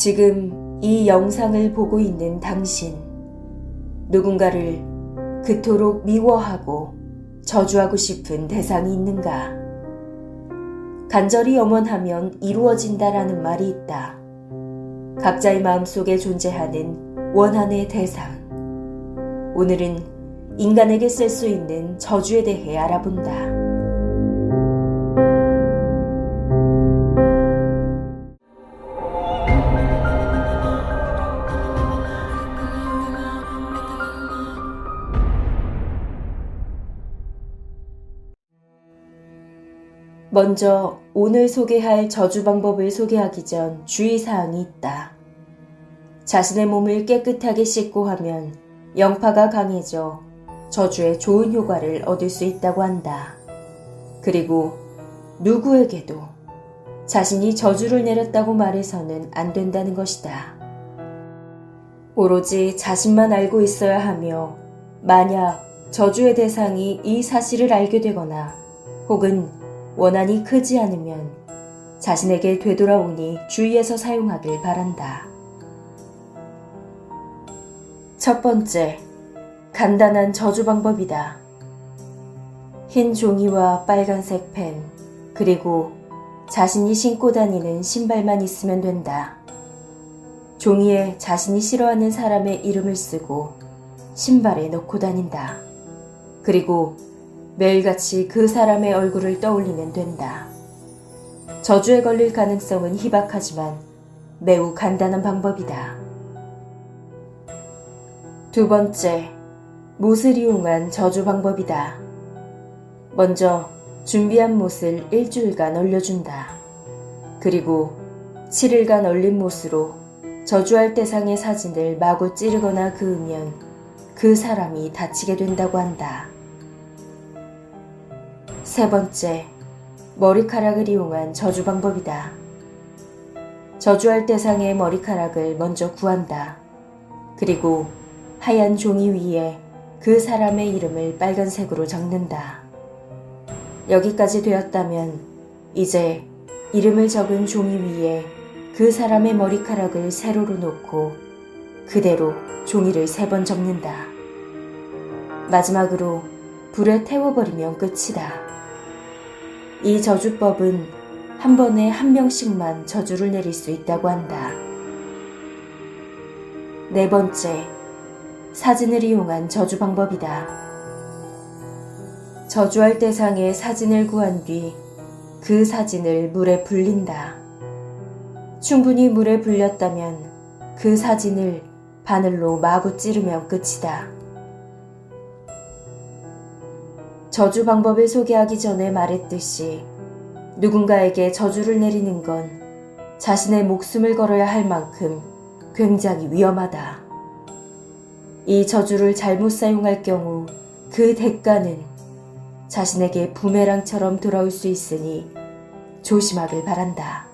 지금 이 영상을 보고 있는 당신, 누군가를 그토록 미워하고 저주하고 싶은 대상이 있는가? 간절히 염원하면 이루어진다라는 말이 있다. 각자의 마음속에 존재하는 원한의 대상. 오늘은 인간에게 쓸 수 있는 저주에 대해 알아본다. 먼저 오늘 소개할 저주 방법을 소개하기 전 주의사항이 있다. 자신의 몸을 깨끗하게 씻고 하면 영파가 강해져 저주에 좋은 효과를 얻을 수 있다고 한다. 그리고 누구에게도 자신이 저주를 내렸다고 말해서는 안 된다는 것이다. 오로지 자신만 알고 있어야 하며 만약 저주의 대상이 이 사실을 알게 되거나 혹은 원한이 크지 않으면 자신에게 되돌아오니 주의해서 사용하길 바란다. 첫 번째, 간단한 저주 방법이다. 흰 종이와 빨간색 펜, 그리고 자신이 신고 다니는 신발만 있으면 된다. 종이에 자신이 싫어하는 사람의 이름을 쓰고 신발에 넣고 다닌다. 그리고 매일같이 그 사람의 얼굴을 떠올리면 된다. 저주에 걸릴 가능성은 희박하지만 매우 간단한 방법이다. 두 번째, 못을 이용한 저주 방법이다. 먼저 준비한 못을 일주일간 얼려준다. 그리고 7일간 얼린 못으로 저주할 대상의 사진을 마구 찌르거나 그으면 그 사람이 다치게 된다고 한다. 세 번째, 머리카락을 이용한 저주 방법이다. 저주할 대상의 머리카락을 먼저 구한다. 그리고 하얀 종이 위에 그 사람의 이름을 빨간색으로 적는다. 여기까지 되었다면 이제 이름을 적은 종이 위에 그 사람의 머리카락을 세로로 놓고 그대로 종이를 세 번 접는다. 마지막으로 불에 태워버리면 끝이다. 이 저주법은 한 번에 한 명씩만 저주를 내릴 수 있다고 한다. 네 번째, 사진을 이용한 저주 방법이다. 저주할 대상의 사진을 구한 뒤 그 사진을 물에 불린다. 충분히 물에 불렸다면 그 사진을 바늘로 마구 찌르면 끝이다. 저주 방법을 소개하기 전에 말했듯이 누군가에게 저주를 내리는 건 자신의 목숨을 걸어야 할 만큼 굉장히 위험하다. 이 저주를 잘못 사용할 경우 그 대가는 자신에게 부메랑처럼 돌아올 수 있으니 조심하길 바란다.